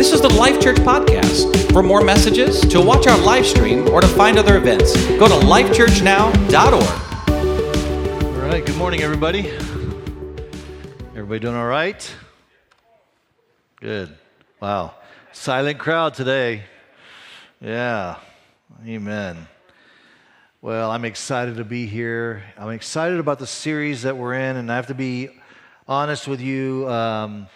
This is the Life Church Podcast. For more messages, to watch our live stream, or to find other events, go to lifechurchnow.org. All right, good morning, everybody. Everybody doing all right? Good. Wow. Silent crowd today. Yeah. Amen. Well, I'm excited to be here. I'm excited about the series that we're in, and I have to be honest with you. Um,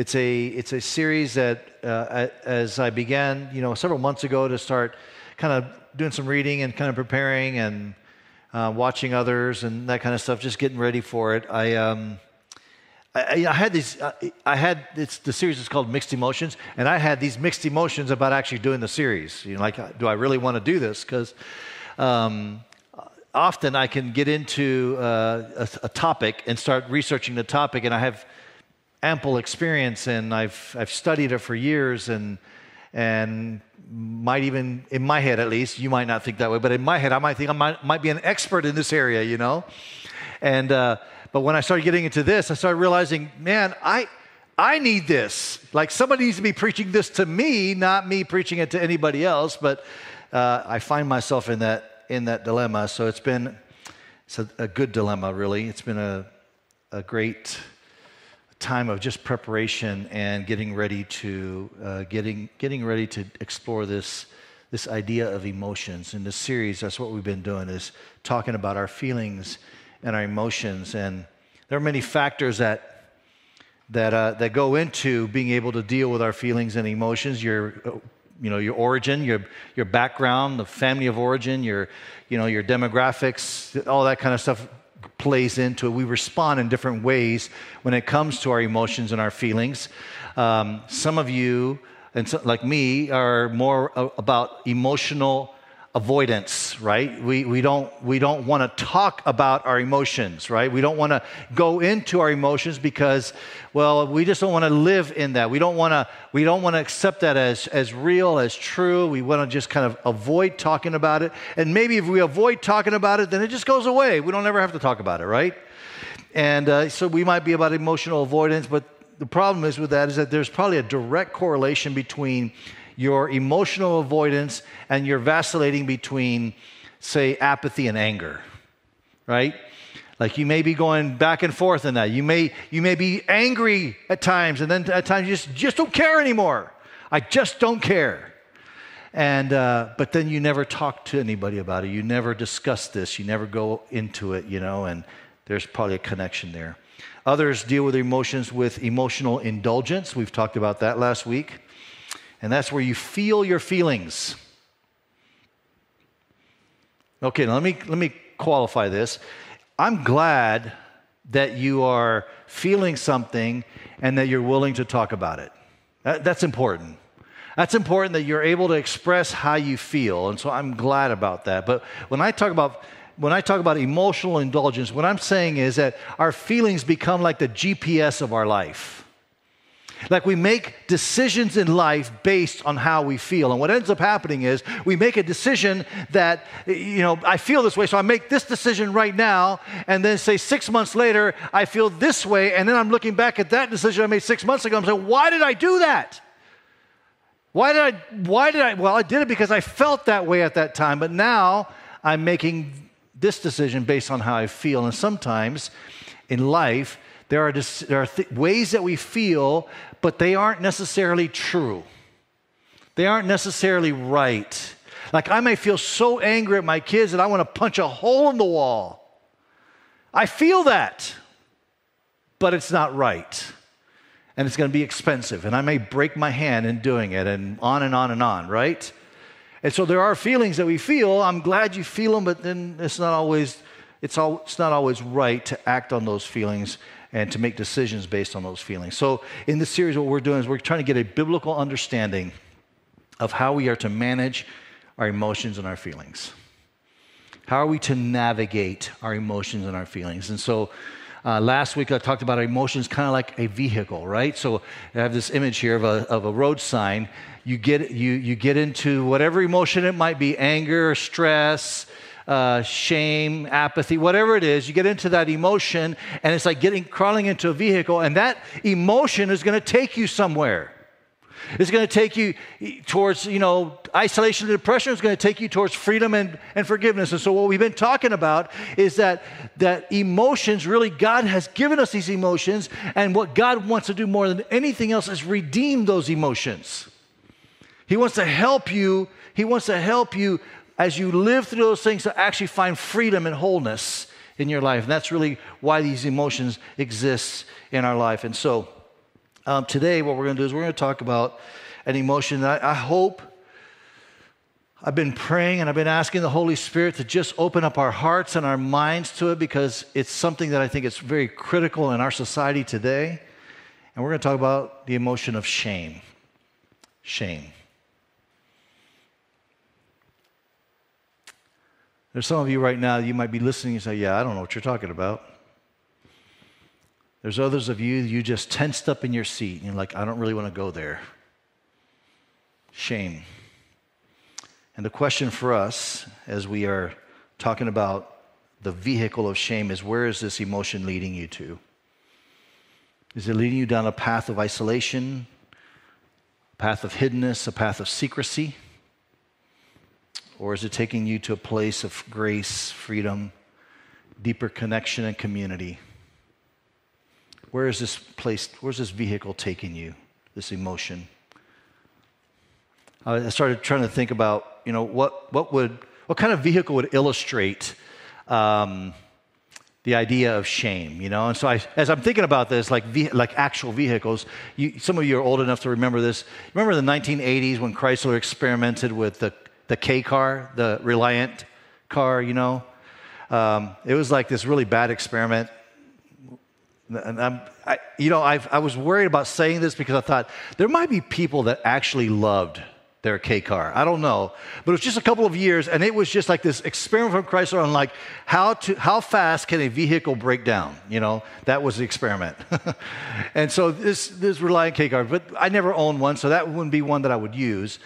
it's a it's a series that, uh, as I began, you know, several months ago, to start kind of doing some reading and kind of preparing and uh, watching others and that kind of stuff, just getting ready for it. I. Um, I, I, had these. Uh, I had it's, the series is called Mixed Emotions, and I had these mixed emotions about actually doing the series. You know, like, do I really want to do this? Because um, often I can get into uh, a, a, topic and start researching the topic, and I have ample experience, and I've I've studied it for years, and and might even in my head at least you might not think that way, but in my head I might think I might might be an expert in this area, you know, and. Uh, but when I started getting into this, I started realizing, man, I, I need this. Like somebody needs to be preaching this to me, not me preaching it to anybody else. But uh, I find myself in that, in that dilemma. So it's been it's a, a good dilemma, really. It's been a, a great time of just preparation and getting ready to uh, getting getting ready to explore this this idea of emotions in this series. That's what we've been doing is talking about our feelings and our emotions. And there are many factors that, that, uh, that go into being able to deal with our feelings and emotions. Your, you know, your origin, your, your background, the family of origin, your, you know, your demographics, all that kind of stuff plays into it. We respond in different ways when it comes to our emotions and our feelings. Um, some of you, and so, like me, are more about emotional avoidance, right? We, we don't, we don't want to talk about our emotions, right? We don't want to go into our emotions because, well, we just don't want to live in that. We don't want to, we don't want to accept that as, as real, as true. We want to just kind of avoid talking about it. And maybe if we avoid talking about it, then it just goes away. We don't ever have to talk about it, right? And uh, so we might be about emotional avoidance, but the problem is with that is that there's probably a direct correlation between your emotional avoidance and you're vacillating between, say, apathy and anger, right? Like you may be going back and forth in that. You may, you may be angry at times, and then at times you just, just don't care anymore. I just don't care. And, uh, but then you never talk to anybody about it. You never discuss this. You never go into it, you know, and there's probably a connection there. Others deal with emotions with emotional indulgence. We've talked about that last week and that's where you feel your feelings. Okay, let me, let me qualify this. I'm glad that you are feeling something and that you're willing to talk about it. That, that's important. That's important that you're able to express how you feel. And so I'm glad about that. But when I talk about when I talk about emotional indulgence, what I'm saying is that our feelings become like the GPS of our life. Like we make decisions in life based on how we feel. And what ends up happening is we make a decision that, you know, I feel this way, so I make this decision right now. And then say six months later, I feel this way. And then I'm looking back at that decision I made six months ago. I'm saying, why did I do that? Why did I, why did I, well, I did it because I felt that way at that time. But now I'm making this decision based on how I feel. And sometimes in life, there are, there are th- ways that we feel, but they aren't necessarily true. They aren't necessarily right. Like I may feel so angry at my kids that I want to punch a hole in the wall. I feel that, but it's not right. And it's going to be expensive, and I may break my hand in doing it, and on and on and on, right? And so there are feelings that we feel. I'm glad you feel them, but then it's not always, it's, all, it's not always right to act on those feelings and to make decisions based on those feelings. So, in this series, what we're doing is we're trying to get a biblical understanding of how we are to manage our emotions and our feelings. How are we to navigate our emotions and our feelings? And so, uh, last week I talked about emotions kind of like a vehicle, right? So I have this image here of a, of a road sign. You get, you, you get into whatever emotion it might be anger, stress, uh, shame, apathy, whatever it is, you get into that emotion, and it's like getting crawling into a vehicle, and that emotion is going to take you somewhere. It's going to take you towards, you know, isolation and depression. It's going to take you towards freedom and, and forgiveness. And so what we've been talking about is that, that emotions, really, God has given us these emotions. And what God wants to do more than anything else is redeem those emotions. He wants to help you. He wants to help you as you live through those things to actually find freedom and wholeness in your life. And that's really why these emotions exist in our life. And so, um, today, what we're going to do is we're going to talk about an emotion that I, I hope I've been praying and I've been asking the Holy Spirit to just open up our hearts and our minds to it because it's something that I think is very critical in our society today. And we're going to talk about the emotion of shame. Shame. There's some of you right now, you might be listening and say, Yeah, I don't know what you're talking about. There's others of you, you just tensed up in your seat and you're like, I don't really want to go there. Shame. And the question for us as we are talking about the vehicle of shame is where is this emotion leading you to? Is it leading you down a path of isolation, a path of hiddenness, a path of secrecy? Or is it taking you to a place of grace, freedom, deeper connection, and community? where is this place, where's this vehicle taking you, this emotion? I started trying to think about, you know, what, what would, what kind of vehicle would illustrate um, the idea of shame, you know? And so I, as I'm thinking about this, like, ve- like actual vehicles, you, some of you are old enough to remember this. Remember the 1980s when Chrysler experimented with the, the K car, the Reliant car, you know? Um, it was like this really bad experiment. And I'm, I, you know, I've, i was worried about saying this because I thought there might be people that actually loved their K car. I don't know, but it was just a couple of years, and it was just like this experiment from Chrysler on like how to how fast can a vehicle break down. You know, that was the experiment. and so this this Reliant K car, but I never owned one, so that wouldn't be one that I would use.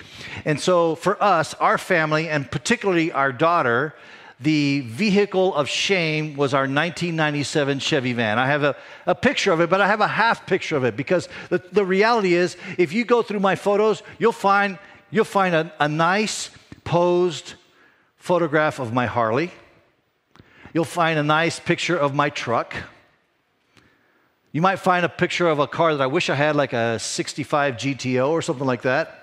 And so for us, our family, and particularly our daughter the vehicle of shame was our 1997 Chevy van. I have a, a picture of it, but I have a half picture of it because the, the reality is, if you go through my photos, you'll find, you'll find a, a nice posed photograph of my Harley. You'll find a nice picture of my truck. You might find a picture of a car that I wish I had, like a 65 GTO or something like that.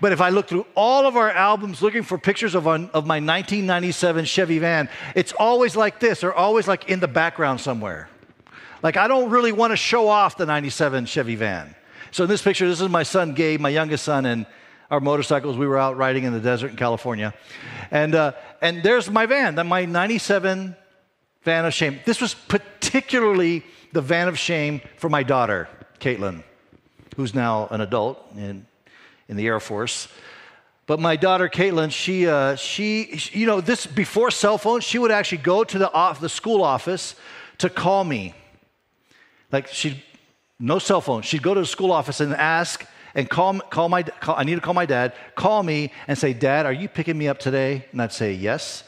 But if I look through all of our albums looking for pictures of, of my 1997 Chevy van, it's always like this, or always like in the background somewhere. Like I don't really want to show off the 97 Chevy van. So in this picture, this is my son Gabe, my youngest son, and our motorcycles. We were out riding in the desert in California. And, uh, and there's my van, my 97 van of shame. This was particularly the van of shame for my daughter, Caitlin, who's now an adult and in the Air Force. But my daughter Caitlin, she, uh, she, you know, this before cell phones, she would actually go to the, off, the school office to call me. Like she, no cell phone. She'd go to the school office and ask and call, call my, call, I need to call my dad, call me and say, Dad, are you picking me up today? And I'd say, yes.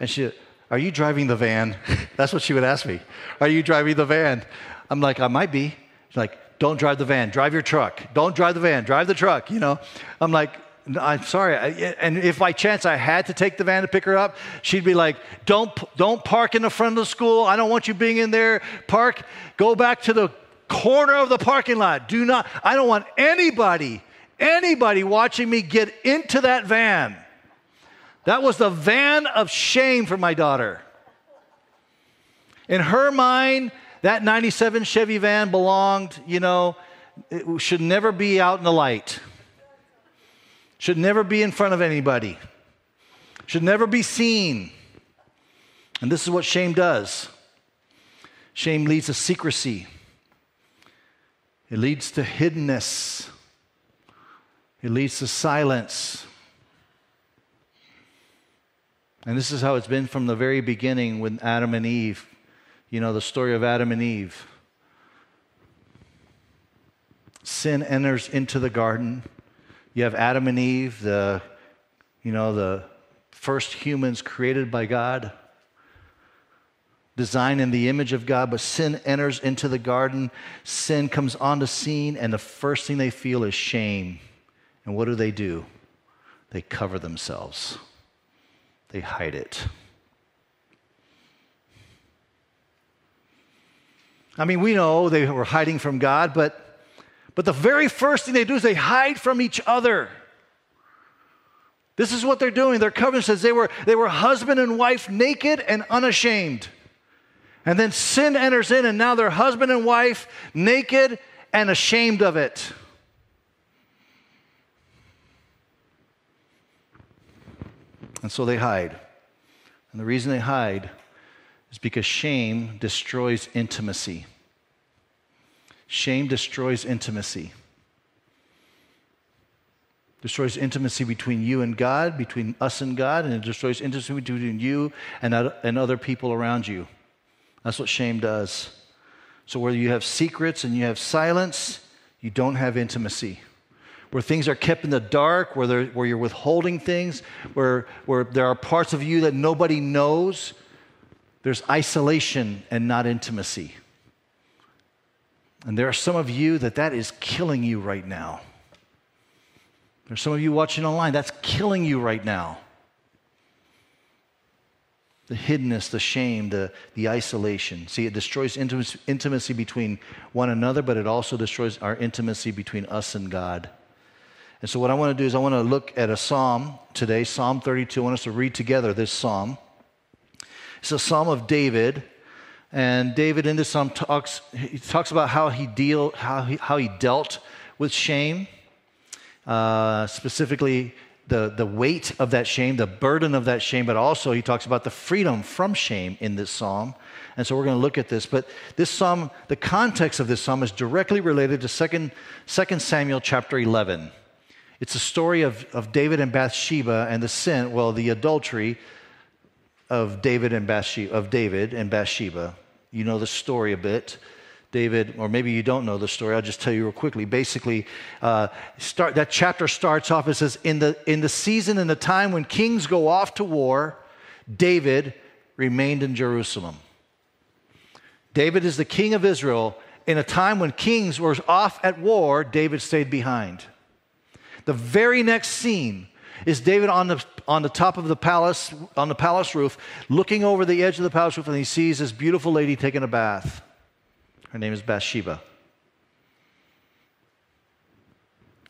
And she, are you driving the van? That's what she would ask me. Are you driving the van? I'm like, I might be. She's like, don't drive the van, drive your truck. Don't drive the van, drive the truck, you know. I'm like, I'm sorry. And if by chance I had to take the van to pick her up, she'd be like, don't, don't park in the front of the school. I don't want you being in there. Park, go back to the corner of the parking lot. Do not, I don't want anybody, anybody watching me get into that van. That was the van of shame for my daughter. In her mind, that 97 Chevy van belonged, you know, it should never be out in the light, should never be in front of anybody, should never be seen. And this is what shame does shame leads to secrecy, it leads to hiddenness, it leads to silence. And this is how it's been from the very beginning with Adam and Eve you know, the story of Adam and Eve. Sin enters into the garden. You have Adam and Eve, the, you know, the first humans created by God. Designed in the image of God, but sin enters into the garden. Sin comes on the scene, and the first thing they feel is shame. And what do they do? They cover themselves, they hide it. I mean, we know they were hiding from God, but, but the very first thing they do is they hide from each other. This is what they're doing. Their covenant says they were, they were husband and wife, naked and unashamed. And then sin enters in, and now they're husband and wife, naked and ashamed of it. And so they hide. And the reason they hide is because shame destroys intimacy. Shame destroys intimacy. Destroys intimacy between you and God, between us and God, and it destroys intimacy between you and, and other people around you. That's what shame does. So, where you have secrets and you have silence, you don't have intimacy. Where things are kept in the dark, where, where you're withholding things, where, where there are parts of you that nobody knows, there's isolation and not intimacy. And there are some of you that that is killing you right now. There's some of you watching online, that's killing you right now the hiddenness, the shame, the, the isolation. See, it destroys intimacy, between one another, but it also destroys our intimacy between us and God. And so, what I want to do is, I want to look at a psalm today, Psalm 32. I want us to read together this psalm. It's a psalm of David. And David in this psalm talks, he talks about how he, deal, how he, how he dealt with shame. Uh, specifically, the, the weight of that shame, the burden of that shame, but also he talks about the freedom from shame in this psalm. And so we're going to look at this. But this psalm, the context of this psalm is directly related to 2, 2 Samuel chapter 11. It's a story of, of David and Bathsheba and the sin, well, the adultery of David and Bathsheba, of David and Bathsheba. You know the story a bit. David, or maybe you don't know the story, I'll just tell you real quickly. Basically, uh, start, that chapter starts off, it says, in the, in the season and the time when kings go off to war, David remained in Jerusalem. David is the king of Israel. In a time when kings were off at war, David stayed behind. The very next scene is David on the, on the top of the palace, on the palace roof, looking over the edge of the palace roof, and he sees this beautiful lady taking a bath. Her name is Bathsheba.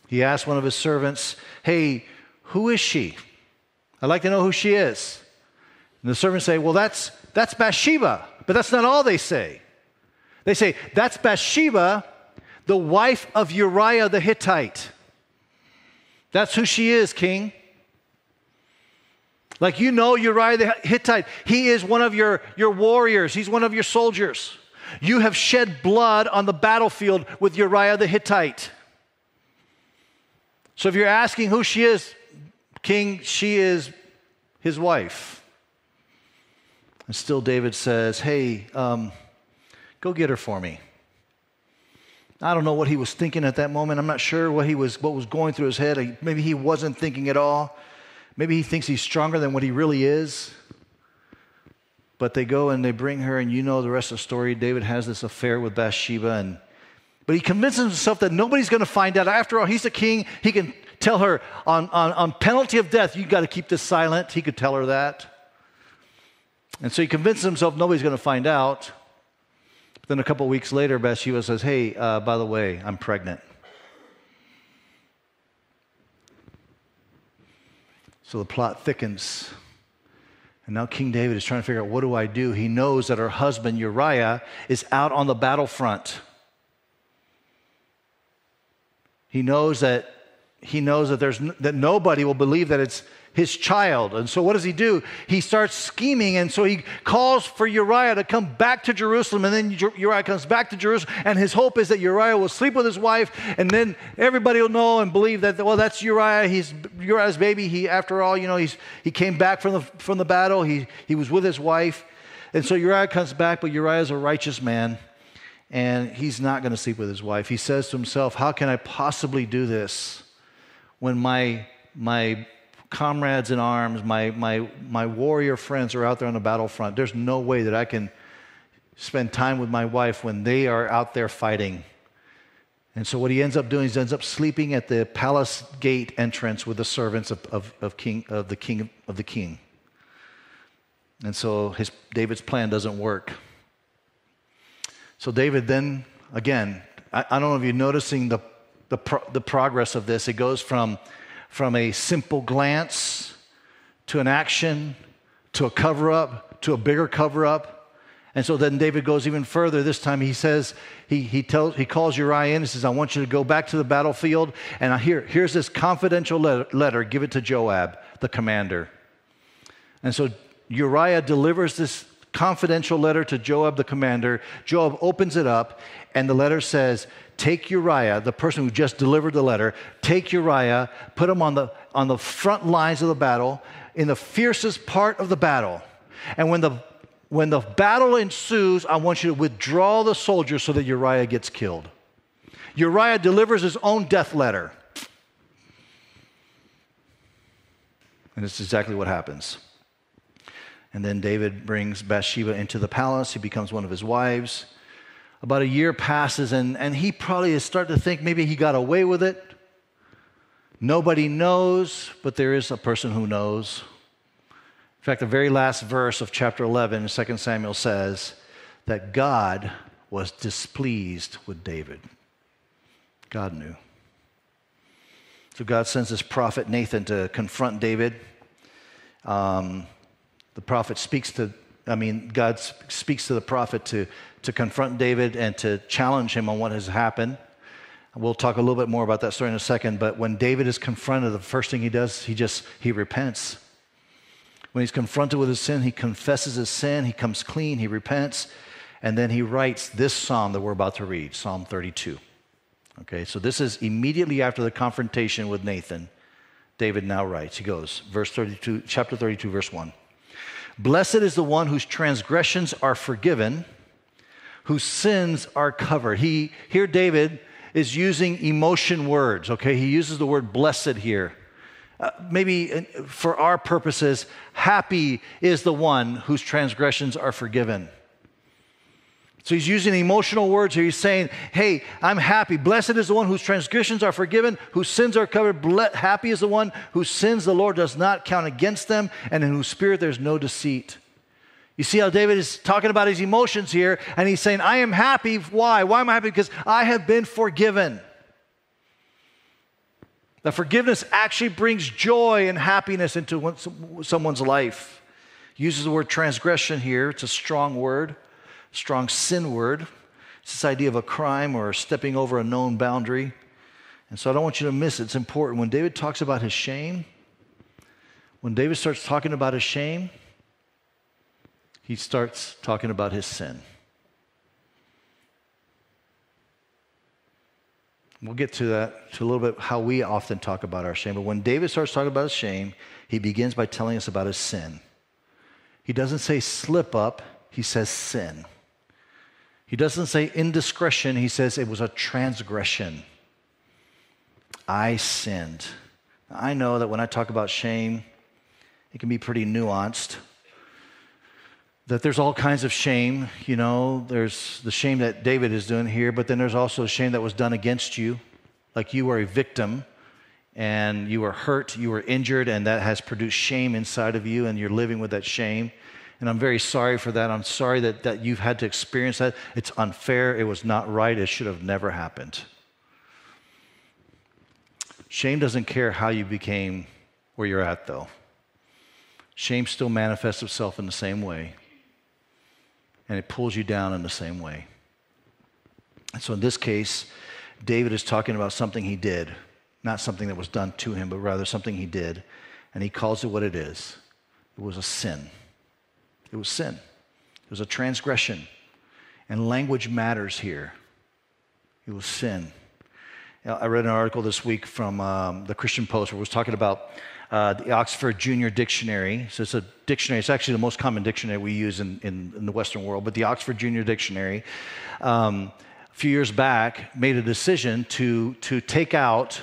He asked one of his servants, Hey, who is she? I'd like to know who she is. And the servants say, Well, that's, that's Bathsheba. But that's not all they say. They say, That's Bathsheba, the wife of Uriah the Hittite. That's who she is, king. Like you know Uriah the Hittite, he is one of your, your warriors, he's one of your soldiers. You have shed blood on the battlefield with Uriah the Hittite. So if you're asking who she is, King, she is his wife. And still, David says, Hey, um, go get her for me. I don't know what he was thinking at that moment. I'm not sure what, he was, what was going through his head. Maybe he wasn't thinking at all. Maybe he thinks he's stronger than what he really is. But they go and they bring her, and you know the rest of the story. David has this affair with Bathsheba, and but he convinces himself that nobody's going to find out. After all, he's the king. He can tell her on, on, on penalty of death, you've got to keep this silent. He could tell her that. And so he convinces himself nobody's going to find out. But then a couple weeks later, Bathsheba says, Hey, uh, by the way, I'm pregnant. So the plot thickens. And now King David is trying to figure out what do I do? He knows that her husband Uriah is out on the battlefront. He knows that he knows that there's that nobody will believe that it's his child. And so what does he do? He starts scheming and so he calls for Uriah to come back to Jerusalem and then Uriah comes back to Jerusalem and his hope is that Uriah will sleep with his wife and then everybody will know and believe that well that's Uriah he's Uriah's baby he after all you know he's he came back from the from the battle he he was with his wife and so Uriah comes back but Uriah is a righteous man and he's not going to sleep with his wife. He says to himself, How can I possibly do this when my, my comrades in arms, my, my, my warrior friends are out there on the battlefront? There's no way that I can spend time with my wife when they are out there fighting. And so what he ends up doing is ends up sleeping at the palace gate entrance with the servants of, of, of, king, of the king of the king. And so his, David's plan doesn't work. So David then, again, I, I don't know if you're noticing the, the, pro, the progress of this. It goes from, from a simple glance to an action to a cover up to a bigger cover up and so then David goes even further. This time he says, he, he, tells, he calls Uriah in and says, I want you to go back to the battlefield. And here, here's this confidential letter, letter, give it to Joab, the commander. And so Uriah delivers this confidential letter to Joab, the commander. Joab opens it up, and the letter says, Take Uriah, the person who just delivered the letter, take Uriah, put him on the, on the front lines of the battle, in the fiercest part of the battle. And when the when the battle ensues, I want you to withdraw the soldiers so that Uriah gets killed. Uriah delivers his own death letter. And it's exactly what happens. And then David brings Bathsheba into the palace. He becomes one of his wives. About a year passes, and, and he probably is starting to think maybe he got away with it. Nobody knows, but there is a person who knows. In fact, the very last verse of chapter 11, 2 Samuel says that God was displeased with David. God knew. So God sends this prophet Nathan to confront David. Um, the prophet speaks to, I mean, God speaks to the prophet to, to confront David and to challenge him on what has happened. We'll talk a little bit more about that story in a second, but when David is confronted, the first thing he does, he just, he repents. When he's confronted with his sin, he confesses his sin, he comes clean, he repents, and then he writes this psalm that we're about to read, Psalm 32. Okay, so this is immediately after the confrontation with Nathan. David now writes, he goes, verse 32, chapter 32, verse 1. Blessed is the one whose transgressions are forgiven, whose sins are covered. He, here, David is using emotion words, okay? He uses the word blessed here. Uh, maybe uh, for our purposes, happy is the one whose transgressions are forgiven. So he's using emotional words here. He's saying, Hey, I'm happy. Blessed is the one whose transgressions are forgiven, whose sins are covered. Ble- happy is the one whose sins the Lord does not count against them, and in whose spirit there's no deceit. You see how David is talking about his emotions here, and he's saying, I am happy. Why? Why am I happy? Because I have been forgiven. That forgiveness actually brings joy and happiness into someone's life. uses the word transgression here. It's a strong word, strong sin word. It's this idea of a crime or stepping over a known boundary. And so I don't want you to miss it. It's important. When David talks about his shame, when David starts talking about his shame, he starts talking about his sin. We'll get to that, to a little bit how we often talk about our shame. But when David starts talking about his shame, he begins by telling us about his sin. He doesn't say slip up, he says sin. He doesn't say indiscretion, he says it was a transgression. I sinned. I know that when I talk about shame, it can be pretty nuanced that there's all kinds of shame. You know, there's the shame that David is doing here, but then there's also shame that was done against you. Like you were a victim and you were hurt, you were injured, and that has produced shame inside of you, and you're living with that shame. And I'm very sorry for that. I'm sorry that, that you've had to experience that. It's unfair. It was not right. It should have never happened. Shame doesn't care how you became where you're at, though. Shame still manifests itself in the same way and it pulls you down in the same way. And so in this case, David is talking about something he did, not something that was done to him, but rather something he did, and he calls it what it is. It was a sin. It was sin. It was a transgression. And language matters here. It was sin. I read an article this week from um, the Christian Post where it was talking about uh, the Oxford Junior Dictionary. So it's a dictionary, it's actually the most common dictionary we use in, in, in the Western world, but the Oxford Junior Dictionary, um, a few years back, made a decision to, to take out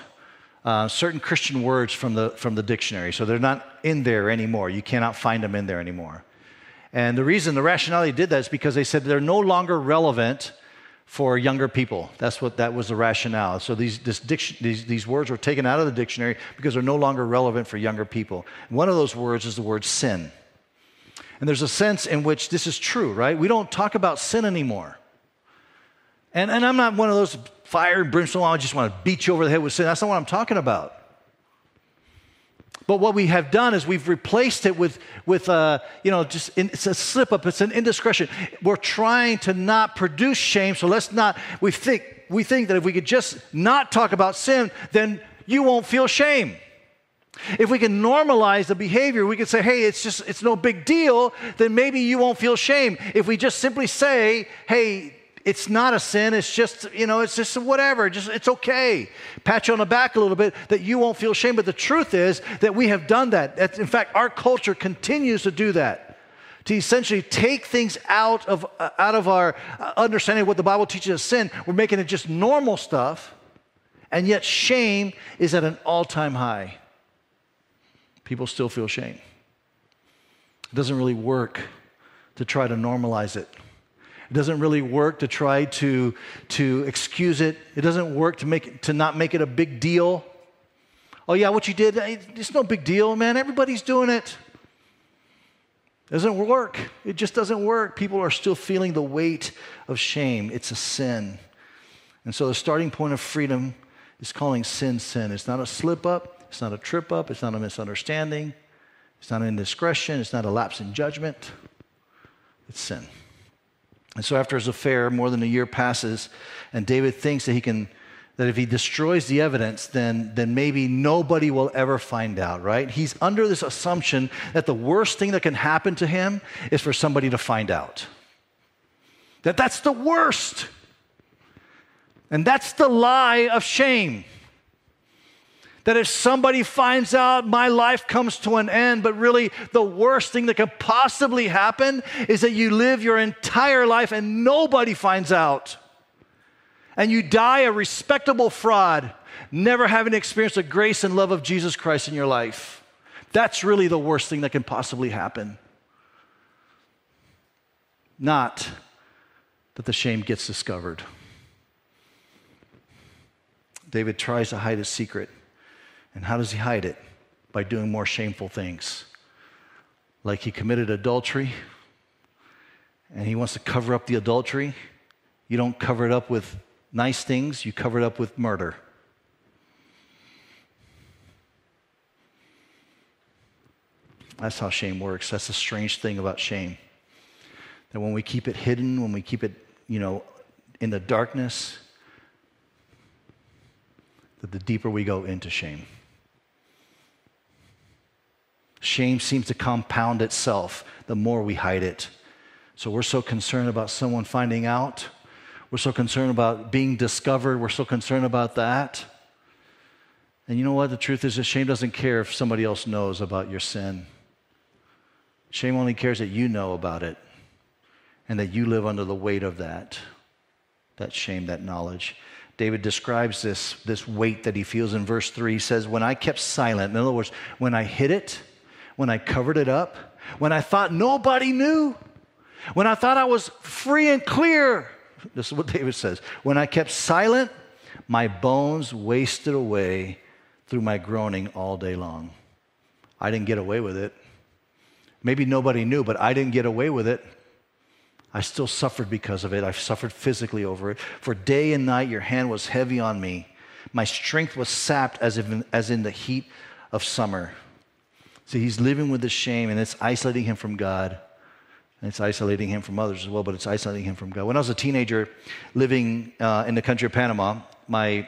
uh, certain Christian words from the, from the dictionary. So they're not in there anymore. You cannot find them in there anymore. And the reason, the rationale they did that is because they said they're no longer relevant for younger people. That's what that was the rationale. So these, diction, these, these words were taken out of the dictionary because they're no longer relevant for younger people. One of those words is the word sin. And there's a sense in which this is true, right? We don't talk about sin anymore. And, and I'm not one of those fire and brimstone, I just want to beat you over the head with sin. That's not what I'm talking about. But what we have done is we've replaced it with, with uh, you know, just in, it's a slip up, it's an indiscretion. We're trying to not produce shame, so let's not, we think, we think that if we could just not talk about sin, then you won't feel shame. If we can normalize the behavior, we can say, hey, it's just, it's no big deal, then maybe you won't feel shame. If we just simply say, hey, it's not a sin. It's just, you know, it's just whatever. Just it's okay. Pat you on the back a little bit that you won't feel shame. But the truth is that we have done that. In fact, our culture continues to do that. To essentially take things out of, uh, out of our uh, understanding of what the Bible teaches as sin, we're making it just normal stuff, and yet shame is at an all time high. People still feel shame. It doesn't really work to try to normalize it. It doesn't really work to try to, to excuse it. It doesn't work to, make it, to not make it a big deal. Oh, yeah, what you did, it's no big deal, man. Everybody's doing it. It doesn't work. It just doesn't work. People are still feeling the weight of shame. It's a sin. And so the starting point of freedom is calling sin sin. It's not a slip up, it's not a trip up, it's not a misunderstanding, it's not an indiscretion, it's not a lapse in judgment. It's sin. And so after his affair, more than a year passes, and David thinks that he can that if he destroys the evidence, then, then maybe nobody will ever find out, right? He's under this assumption that the worst thing that can happen to him is for somebody to find out. That that's the worst. And that's the lie of shame that if somebody finds out my life comes to an end, but really the worst thing that could possibly happen is that you live your entire life and nobody finds out. And you die a respectable fraud, never having experienced the grace and love of Jesus Christ in your life. That's really the worst thing that can possibly happen. Not that the shame gets discovered. David tries to hide his secret. And how does he hide it? By doing more shameful things. Like he committed adultery and he wants to cover up the adultery. You don't cover it up with nice things, you cover it up with murder. That's how shame works. That's the strange thing about shame. That when we keep it hidden, when we keep it, you know, in the darkness, that the deeper we go into shame. Shame seems to compound itself the more we hide it. So we're so concerned about someone finding out. We're so concerned about being discovered. We're so concerned about that. And you know what? The truth is that shame doesn't care if somebody else knows about your sin. Shame only cares that you know about it and that you live under the weight of that, that shame, that knowledge. David describes this, this weight that he feels in verse 3. He says, When I kept silent, in other words, when I hid it, when I covered it up, when I thought nobody knew, when I thought I was free and clear. This is what David says. When I kept silent, my bones wasted away through my groaning all day long. I didn't get away with it. Maybe nobody knew, but I didn't get away with it. I still suffered because of it. I suffered physically over it. For day and night, your hand was heavy on me. My strength was sapped as, if in, as in the heat of summer. See, he's living with this shame, and it's isolating him from God. And it's isolating him from others as well, but it's isolating him from God. When I was a teenager living uh, in the country of Panama, my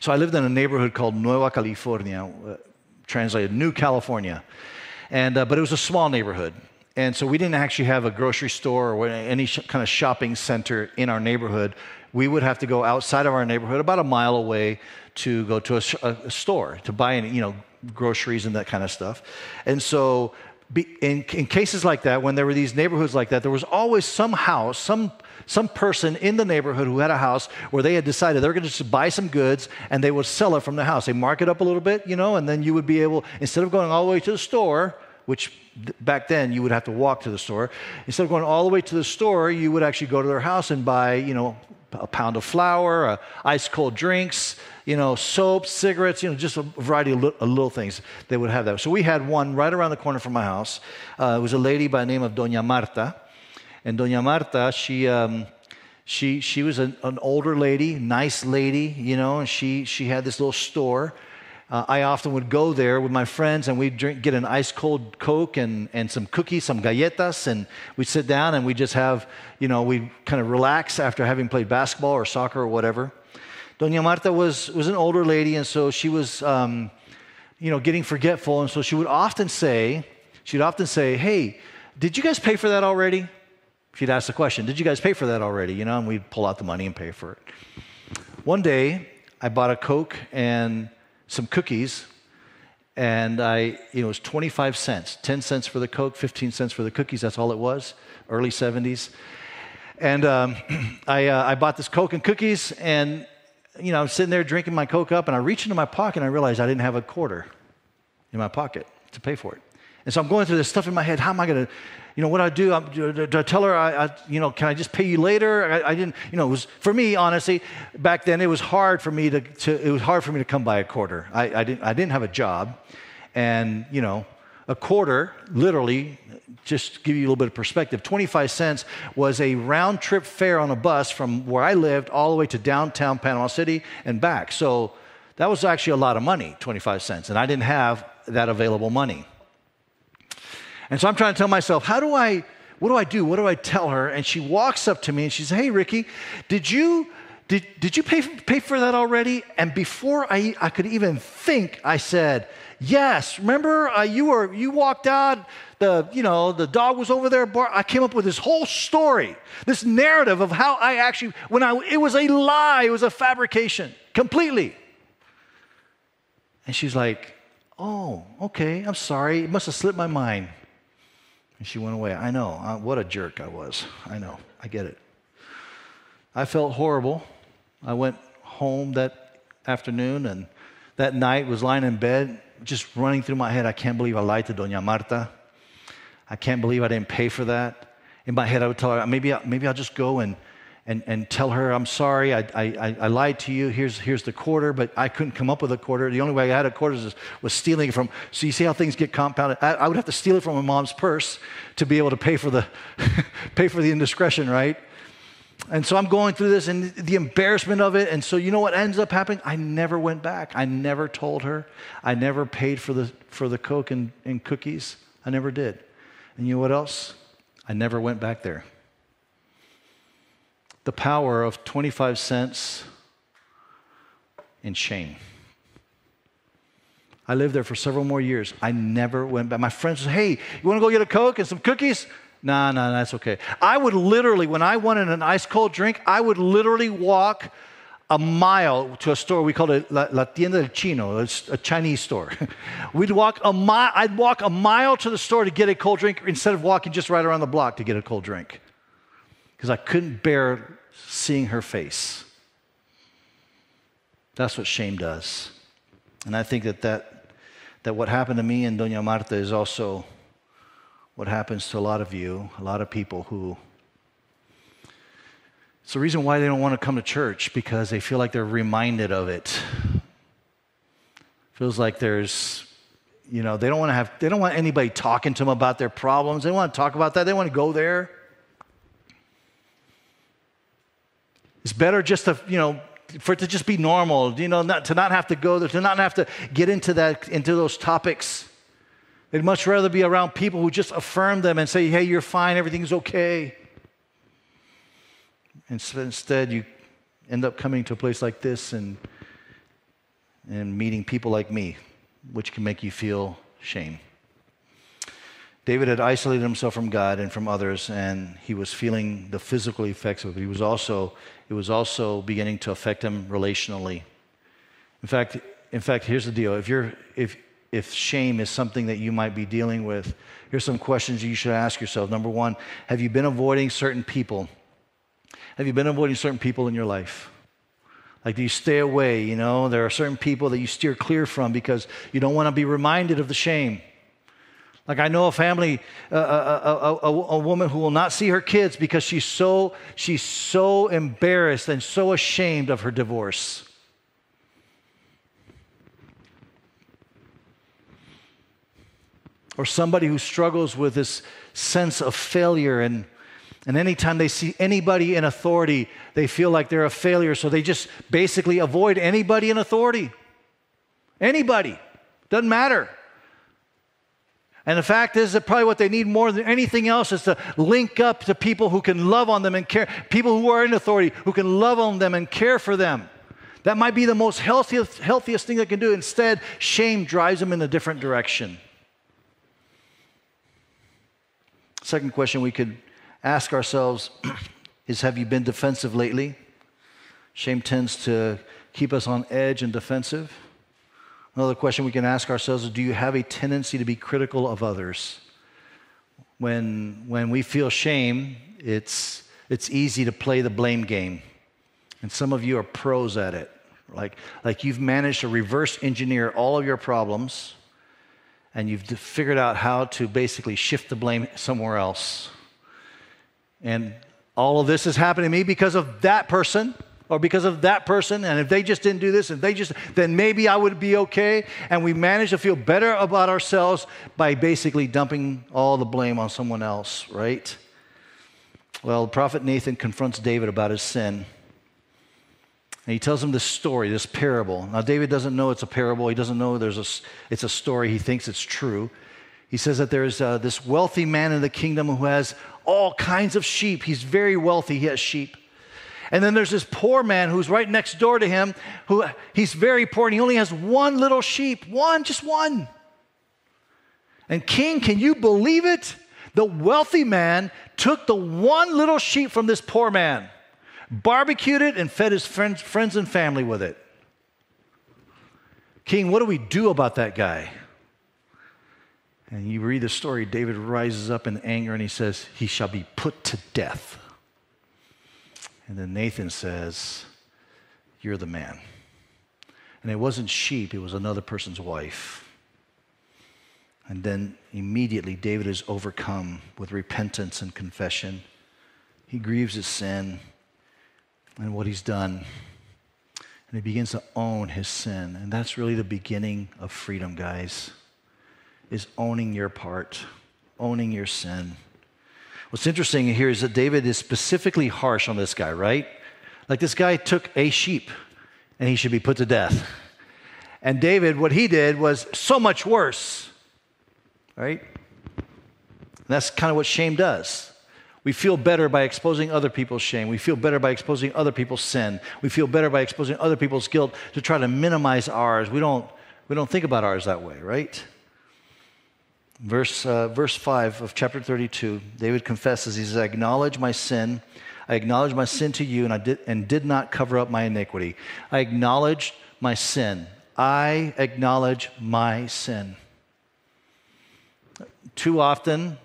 so I lived in a neighborhood called Nueva California, uh, translated New California, and uh, but it was a small neighborhood, and so we didn't actually have a grocery store or any sh- kind of shopping center in our neighborhood. We would have to go outside of our neighborhood, about a mile away, to go to a, a store to buy any, you know groceries and that kind of stuff. And so, be, in, in cases like that, when there were these neighborhoods like that, there was always some house, some some person in the neighborhood who had a house where they had decided they're going to just buy some goods and they would sell it from the house. They mark it up a little bit, you know, and then you would be able, instead of going all the way to the store, which back then you would have to walk to the store. Instead of going all the way to the store, you would actually go to their house and buy, you know, a pound of flour, uh, ice cold drinks, you know, soap, cigarettes, you know, just a variety of, li- little things. They would have that. So we had one right around the corner from my house. Uh, it was a lady by the name of Doña Marta. And Doña Marta, she, um, she, she was an, an, older lady, nice lady, you know, and she, she had this little store. Uh, I often would go there with my friends and we'd drink, get an ice cold Coke and, and some cookies, some galletas, and we'd sit down and we'd just have, you know, we'd kind of relax after having played basketball or soccer or whatever. Doña Marta was, was an older lady, and so she was, um, you know, getting forgetful, and so she would often say, she'd often say, hey, did you guys pay for that already? She'd ask the question, did you guys pay for that already? You know, and we'd pull out the money and pay for it. One day, I bought a Coke and some cookies, and I, you know, it was 25 cents, 10 cents for the Coke, 15 cents for the cookies. That's all it was, early 70s. And um, I, uh, I bought this Coke and cookies, and, you know, I'm sitting there drinking my Coke up, and I reach into my pocket, and I realize I didn't have a quarter in my pocket to pay for it. And so I'm going through this stuff in my head. How am I going to, you know, what I do? I'm, do, I tell her, I, I, you know, can I just pay you later? I, I, didn't, you know, it was, for me, honestly, back then it was hard for me to, to it was hard for me to come by a quarter. I, I, didn't, I didn't have a job. And, you know, a quarter, literally, just to give you a little bit of perspective, 25 cents was a round trip fare on a bus from where I lived all the way to downtown Panama City and back. So that was actually a lot of money, 25 cents. And I didn't have that available money. And so I'm trying to tell myself, how do I, what do I do? What do I tell her? And she walks up to me and she says, Hey, Ricky, did you, did, did you pay, pay for that already? And before I, I could even think, I said, Yes. Remember, uh, you were you walked out. The you know the dog was over there. Bar- I came up with this whole story, this narrative of how I actually when I it was a lie. It was a fabrication completely. And she's like, "Oh, okay. I'm sorry. It must have slipped my mind." And she went away. I know. Uh, what a jerk I was. I know. I get it. I felt horrible. I went home that afternoon and that night was lying in bed, just running through my head. I can't believe I lied to Doña Marta. I can't believe I didn't pay for that. In my head, I would tell her, maybe, maybe I'll just go and, and, and tell her, I'm sorry, I, I, I lied to you. Here's, here's the quarter, but I couldn't come up with a quarter. The only way I had a quarter was, was stealing it from. So you see how things get compounded? I, I would have to steal it from my mom's purse to be able to pay for the, pay for the indiscretion, right? And so I'm going through this and the embarrassment of it. And so you know what ends up happening? I never went back. I never told her. I never paid for the, for the Coke and, and cookies. I never did. And you know what else? I never went back there the power of 25 cents in shame. I lived there for several more years. I never went back. My friends said, Hey, you want to go get a Coke and some cookies? No, no, that's okay. I would literally, when I wanted an ice cold drink, I would literally walk a mile to a store. We called it La, La Tienda del Chino, it's a Chinese store. We'd walk a mile, I'd walk a mile to the store to get a cold drink instead of walking just right around the block to get a cold drink because I couldn't bear seeing her face. That's what shame does. And I think that, that, that what happened to me and Doña Marta is also what happens to a lot of you, a lot of people who. It's the reason why they don't want to come to church because they feel like they're reminded of it. Feels like there's, you know, they don't want to have, they don't want anybody talking to them about their problems. They want to talk about that. They want to go there. It's better just to, you know, for it to just be normal, you know, not, to not have to go there, to not have to get into that, into those topics. They'd much rather be around people who just affirm them and say, hey, you're fine, everything's okay. And so instead, you end up coming to a place like this and, and meeting people like me, which can make you feel shame. David had isolated himself from God and from others, and he was feeling the physical effects of it. He was also, it was also beginning to affect him relationally. In fact, in fact, here's the deal. If you're if if shame is something that you might be dealing with, here's some questions you should ask yourself. Number one, have you been avoiding certain people? Have you been avoiding certain people in your life? Like, do you stay away? You know, there are certain people that you steer clear from because you don't want to be reminded of the shame. Like I know a family, uh, a, a, a, a, woman who will not see her kids because she's so she's so embarrassed and so ashamed of her divorce. Or somebody who struggles with this sense of failure and and anytime they see anybody in authority, they feel like they're a failure, so they just basically avoid anybody in authority. Anybody. Doesn't matter. And the fact is that probably what they need more than anything else is to link up to people who can love on them and care, people who are in authority, who can love on them and care for them. That might be the most healthiest, healthiest thing they can do. Instead, shame drives them in a different direction. Second question we could ask ourselves is Have you been defensive lately? Shame tends to keep us on edge and defensive. Another question we can ask ourselves is Do you have a tendency to be critical of others? When, when we feel shame, it's, it's easy to play the blame game. And some of you are pros at it. Like, like you've managed to reverse engineer all of your problems and you've figured out how to basically shift the blame somewhere else. And all of this is happening to me because of that person or because of that person, and if they just didn't do this, and they just, then maybe I would be okay. And we manage to feel better about ourselves by basically dumping all the blame on someone else, right? Well, the prophet Nathan confronts David about his sin. And he tells him this story, this parable. Now, David doesn't know it's a parable. He doesn't know there's a, it's a story. He thinks it's true. He says that there's uh, this wealthy man in the kingdom who has all kinds of sheep. He's very wealthy. He has sheep. And then there's this poor man who's right next door to him, who he's very poor and he only has one little sheep, one, just one. And king, can you believe it? The wealthy man took the one little sheep from this poor man, barbecued it, and fed his friends, friends and family with it. King, what do we do about that guy? And you read the story, David rises up in anger and he says, He shall be put to death. And then Nathan says, You're the man. And it wasn't sheep, it was another person's wife. And then immediately David is overcome with repentance and confession. He grieves his sin and what he's done. And he begins to own his sin. And that's really the beginning of freedom, guys, is owning your part, owning your sin. What's interesting here is that David is specifically harsh on this guy, right? Like this guy took a sheep and he should be put to death. And David, what he did was so much worse, right? And that's kind of what shame does. We feel better by exposing other people's shame. We feel better by exposing other people's sin. We feel better by exposing other people's guilt to try to minimize ours. We don't, we don't think about ours that way, right? Verse, uh, verse 5 of chapter 32, David confesses, he says, I acknowledge my sin. I acknowledge my sin to you, and I did, and did not cover up my iniquity. I acknowledge my sin. I acknowledge my sin. Too often,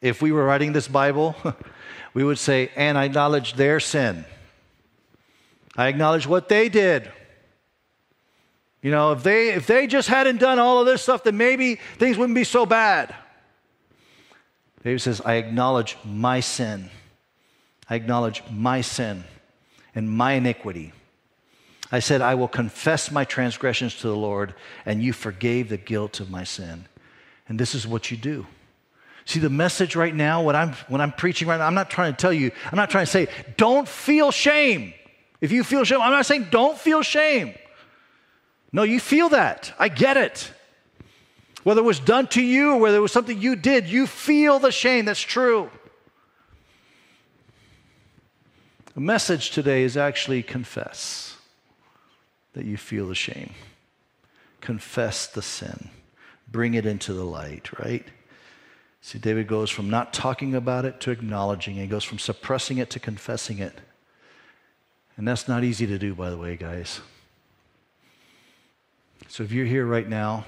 if we were writing this Bible, we would say, and I acknowledge their sin. I acknowledge what they did. You know, if they if they just hadn't done all of this stuff, then maybe things wouldn't be so bad. David says, I acknowledge my sin. I acknowledge my sin and my iniquity. I said, I will confess my transgressions to the Lord, and you forgave the guilt of my sin. And this is what you do. See, the message right now, what I'm, when I'm preaching right now, I'm not trying to tell you, I'm not trying to say, don't feel shame. If you feel shame, I'm not saying don't feel shame. No, you feel that. I get it. Whether it was done to you or whether it was something you did, you feel the shame. That's true. The message today is actually confess that you feel the shame. Confess the sin. Bring it into the light, right? See, David goes from not talking about it to acknowledging it. He goes from suppressing it to confessing it. And that's not easy to do, by the way, guys. So if you're here right now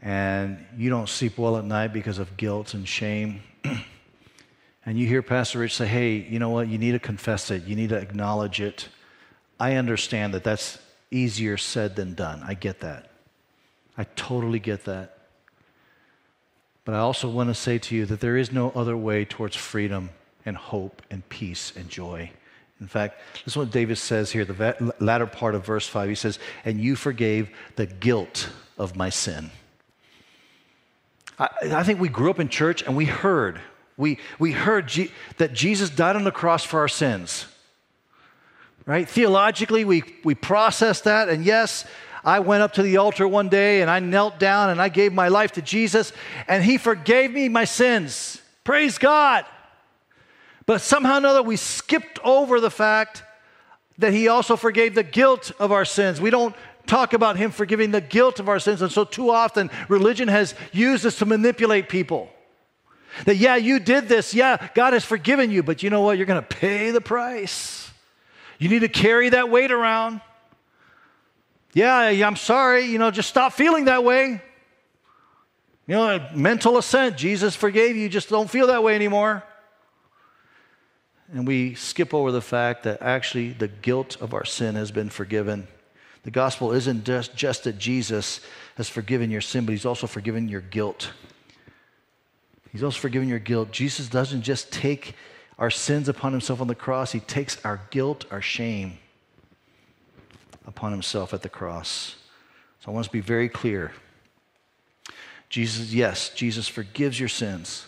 and you don't sleep well at night because of guilt and shame, and you hear Pastor Rich say, hey, you know what? You need to confess it, you need to acknowledge it. I understand that that's easier said than done. I get that. I totally get that. But I also want to say to you that there is no other way towards freedom and hope and peace and joy. In fact, this is what David says here, the latter part of verse 5. He says, And you forgave the guilt of my sin. I, I think we grew up in church and we heard, we, we heard G- that Jesus died on the cross for our sins. Right? Theologically, we, we processed that, and yes, I went up to the altar one day and I knelt down and I gave my life to Jesus, and He forgave me my sins. Praise God. But somehow or another, we skipped over the fact that He also forgave the guilt of our sins. We don't talk about Him forgiving the guilt of our sins. And so, too often, religion has used this to manipulate people. That, yeah, you did this. Yeah, God has forgiven you, but you know what? You're going to pay the price. You need to carry that weight around. Yeah, I'm sorry. You know, just stop feeling that way. You know, mental assent. Jesus forgave you. Just don't feel that way anymore. And we skip over the fact that actually the guilt of our sin has been forgiven. The gospel isn't just, just that Jesus has forgiven your sin, but he's also forgiven your guilt. He's also forgiven your guilt. Jesus doesn't just take our sins upon himself on the cross, he takes our guilt, our shame upon himself at the cross. So I want us to be very clear. Jesus, yes, Jesus forgives your sins.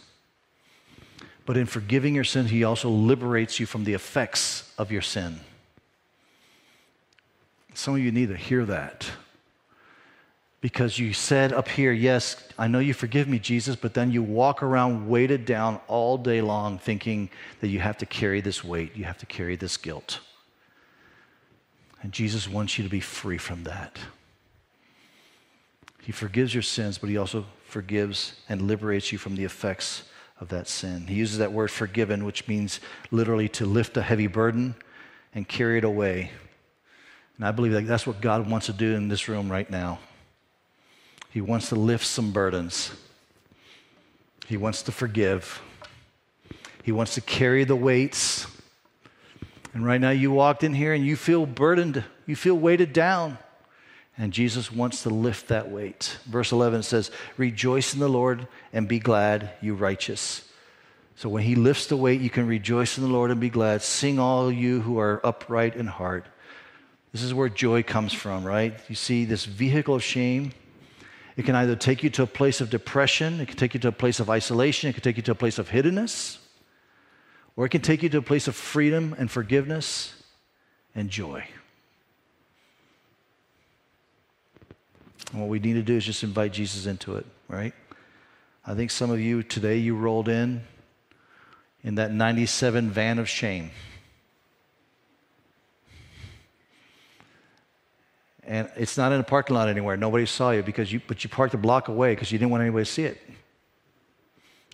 But in forgiving your sins, he also liberates you from the effects of your sin. Some of you need to hear that. Because you said up here, Yes, I know you forgive me, Jesus, but then you walk around weighted down all day long thinking that you have to carry this weight, you have to carry this guilt. And Jesus wants you to be free from that. He forgives your sins, but He also forgives and liberates you from the effects of that sin. He uses that word forgiven, which means literally to lift a heavy burden and carry it away and I believe that that's what God wants to do in this room right now. He wants to lift some burdens. He wants to forgive. He wants to carry the weights. And right now, you walked in here and you feel burdened, you feel weighted down. And Jesus wants to lift that weight. Verse 11 says, Rejoice in the Lord and be glad, you righteous. So when he lifts the weight, you can rejoice in the Lord and be glad. Sing, all you who are upright in heart. This is where joy comes from, right? You see, this vehicle of shame, it can either take you to a place of depression, it can take you to a place of isolation, it can take you to a place of hiddenness, or it can take you to a place of freedom and forgiveness and joy. And what we need to do is just invite Jesus into it, right? I think some of you today, you rolled in in that 97 van of shame. and it's not in a parking lot anywhere. Nobody saw you because you, but you parked a block away because you didn't want anybody to see it.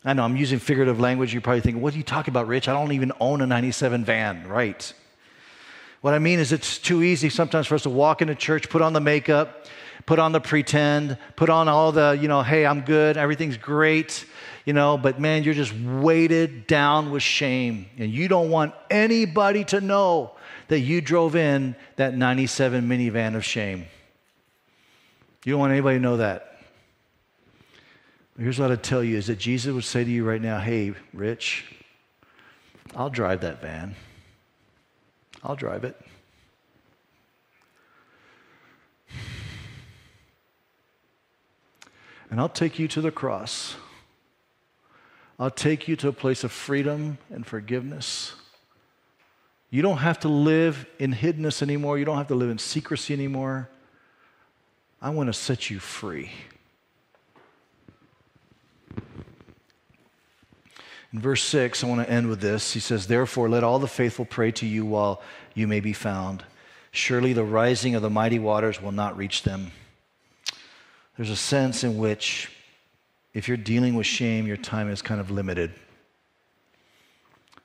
I know I'm using figurative language. You're probably thinking, what are you talking about, Rich? I don't even own a 97 van, right? What I mean is, it's too easy sometimes for us to walk into church, put on the makeup, put on the pretend, put on all the, you know, hey, I'm good, everything's great, you know, but man, you're just weighted down with shame. And you don't want anybody to know that you drove in that 97 minivan of shame. You don't want anybody to know that. Here's what I'd tell you is that Jesus would say to you right now, hey, Rich, I'll drive that van. I'll drive it. And I'll take you to the cross. I'll take you to a place of freedom and forgiveness. You don't have to live in hiddenness anymore. You don't have to live in secrecy anymore. I want to set you free. In verse 6, I want to end with this. He says, Therefore, let all the faithful pray to you while you may be found. Surely the rising of the mighty waters will not reach them. There's a sense in which, if you're dealing with shame, your time is kind of limited.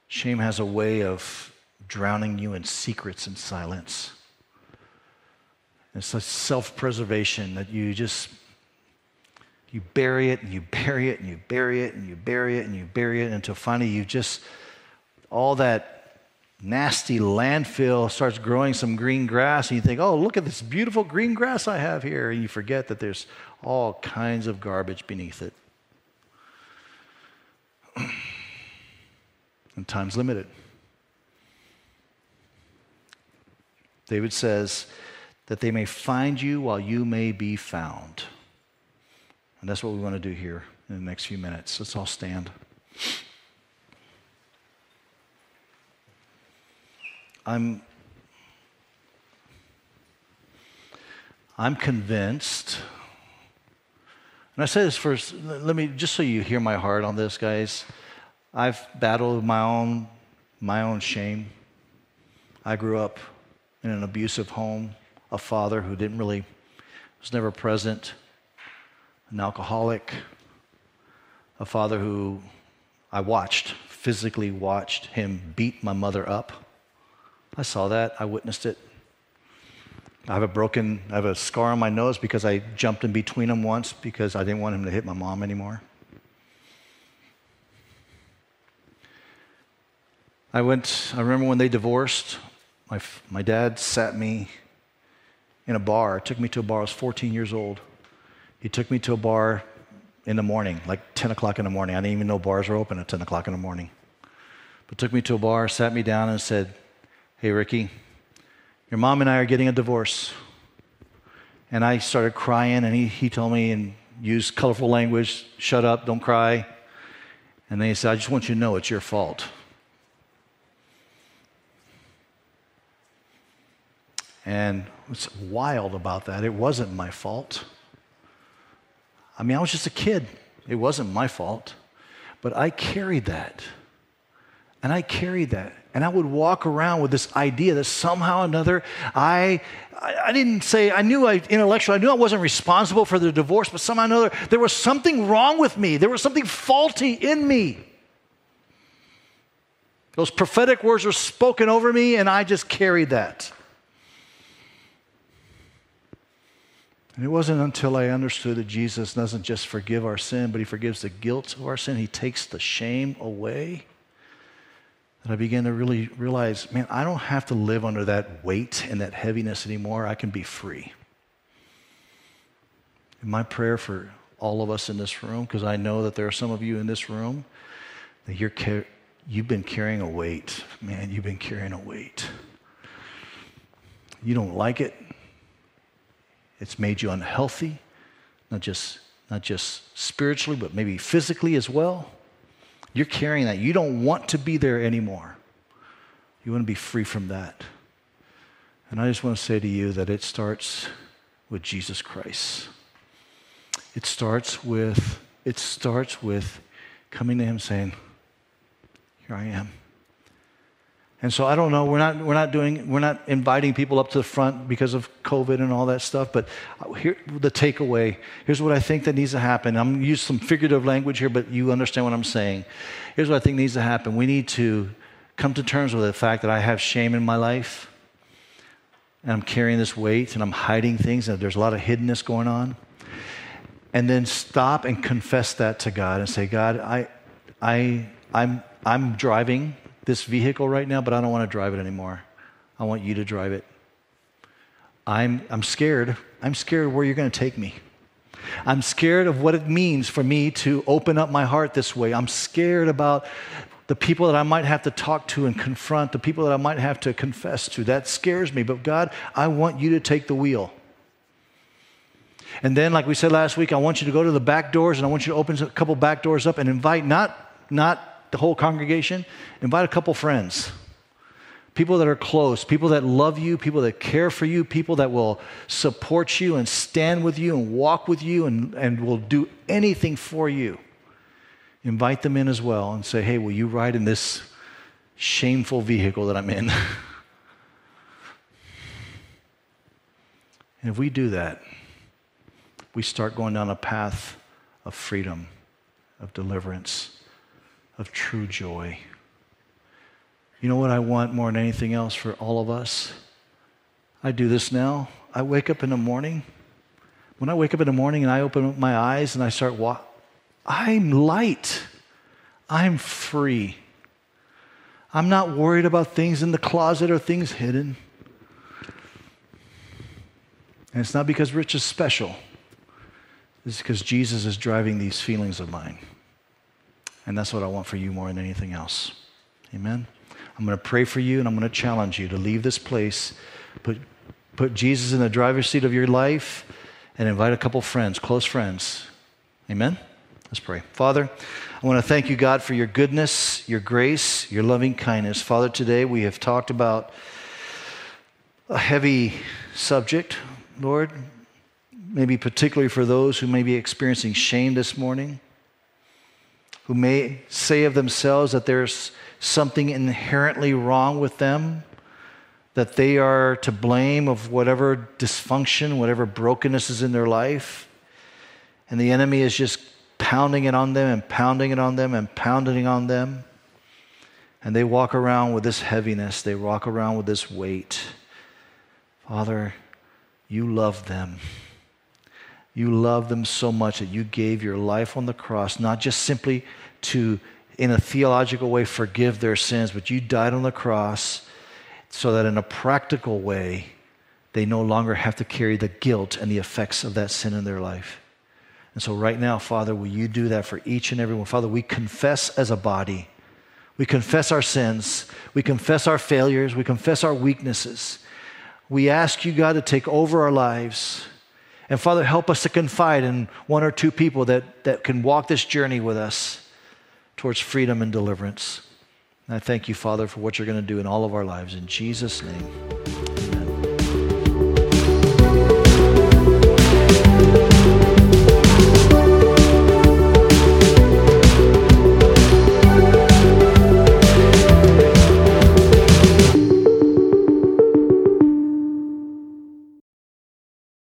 Shame has a way of drowning you in secrets and silence. It's a self preservation that you just you bury it and you bury it and you bury it and you bury it and you bury it until finally you just all that nasty landfill starts growing some green grass, and you think, oh, look at this beautiful green grass I have here. And you forget that there's all kinds of garbage beneath it. and time's limited. David says, that they may find you while you may be found. And that's what we want to do here in the next few minutes. Let's all stand. I'm I'm convinced and I say this first, let me just so you hear my heart on this, guys. I've battled my own my own shame. I grew up in an abusive home, a father who didn't really was never present, an alcoholic, a father who I watched, physically watched him beat my mother up. I saw that, I witnessed it. I have a broken, I have a scar on my nose because I jumped in between them once because I didn't want him to hit my mom anymore. I went, I remember when they divorced, my, my dad sat me in a bar, took me to a bar, I was 14 years old. He took me to a bar in the morning, like 10 o'clock in the morning. I didn't even know bars were open at 10 o'clock in the morning. But took me to a bar, sat me down, and said, Hey, Ricky, your mom and I are getting a divorce. And I started crying, and he, he told me and used colorful language shut up, don't cry. And then he said, I just want you to know it's your fault. And what's wild about that, it wasn't my fault. I mean, I was just a kid. It wasn't my fault. But I carried that. And I carried that. And I would walk around with this idea that somehow or another I, I, didn't say, I knew I, intellectually, I knew I wasn't responsible for the divorce, but somehow or another, there was something wrong with me. There was something faulty in me. Those prophetic words were spoken over me, and I just carried that. And it wasn't until I understood that Jesus doesn't just forgive our sin, but He forgives the guilt of our sin. He takes the shame away that I began to really realize man, I don't have to live under that weight and that heaviness anymore. I can be free. And my prayer for all of us in this room, because I know that there are some of you in this room that you're car- you've been carrying a weight. Man, you've been carrying a weight. You don't like it. It's made you unhealthy, not just, not just spiritually, but maybe physically as well. You're carrying that. You don't want to be there anymore. You want to be free from that. And I just want to say to you that it starts with Jesus Christ. It starts with it starts with coming to him saying, "Here I am." And so I don't know, we're not, we're not doing, we're not inviting people up to the front because of COVID and all that stuff, but here, the takeaway, here's what I think that needs to happen. I'm to use some figurative language here, but you understand what I'm saying. Here's what I think needs to happen. We need to come to terms with the fact that I have shame in my life, and I'm carrying this weight, and I'm hiding things, and there's a lot of hiddenness going on. And then stop and confess that to God and say, God, I, I, I'm, I'm driving this vehicle right now, but I don't want to drive it anymore. I want you to drive it. I'm, I'm scared. I'm scared of where you're going to take me. I'm scared of what it means for me to open up my heart this way. I'm scared about the people that I might have to talk to and confront, the people that I might have to confess to. That scares me. But God, I want you to take the wheel. And then, like we said last week, I want you to go to the back doors and I want you to open a couple back doors up and invite not, not the whole congregation, invite a couple friends. People that are close, people that love you, people that care for you, people that will support you and stand with you and walk with you and, and will do anything for you. Invite them in as well and say, hey, will you ride in this shameful vehicle that I'm in? and if we do that, we start going down a path of freedom, of deliverance of true joy. You know what I want more than anything else for all of us? I do this now. I wake up in the morning. When I wake up in the morning and I open up my eyes and I start walking, I'm light. I'm free. I'm not worried about things in the closet or things hidden. And it's not because Rich is special, it's because Jesus is driving these feelings of mine. And that's what I want for you more than anything else. Amen. I'm going to pray for you and I'm going to challenge you to leave this place, put, put Jesus in the driver's seat of your life, and invite a couple friends, close friends. Amen? Let's pray. Father, I want to thank you, God, for your goodness, your grace, your loving kindness. Father, today we have talked about a heavy subject, Lord, maybe particularly for those who may be experiencing shame this morning, who may say of themselves that there's something inherently wrong with them, that they are to blame of whatever dysfunction, whatever brokenness is in their life. And the enemy is just pounding it on them and pounding it on them and pounding it on them. And they walk around with this heaviness, they walk around with this weight. Father, you love them. You love them so much that you gave your life on the cross, not just simply to in a theological way forgive their sins, but you died on the cross so that in a practical way, they no longer have to carry the guilt and the effects of that sin in their life. And so, right now, Father, will you do that for each and every one? Father, we confess as a body. We confess our sins. We confess our failures. We confess our weaknesses. We ask you, God, to take over our lives. And Father, help us to confide in one or two people that, that can walk this journey with us towards freedom and deliverance. And I thank you, Father, for what you're going to do in all of our lives. In Jesus' name.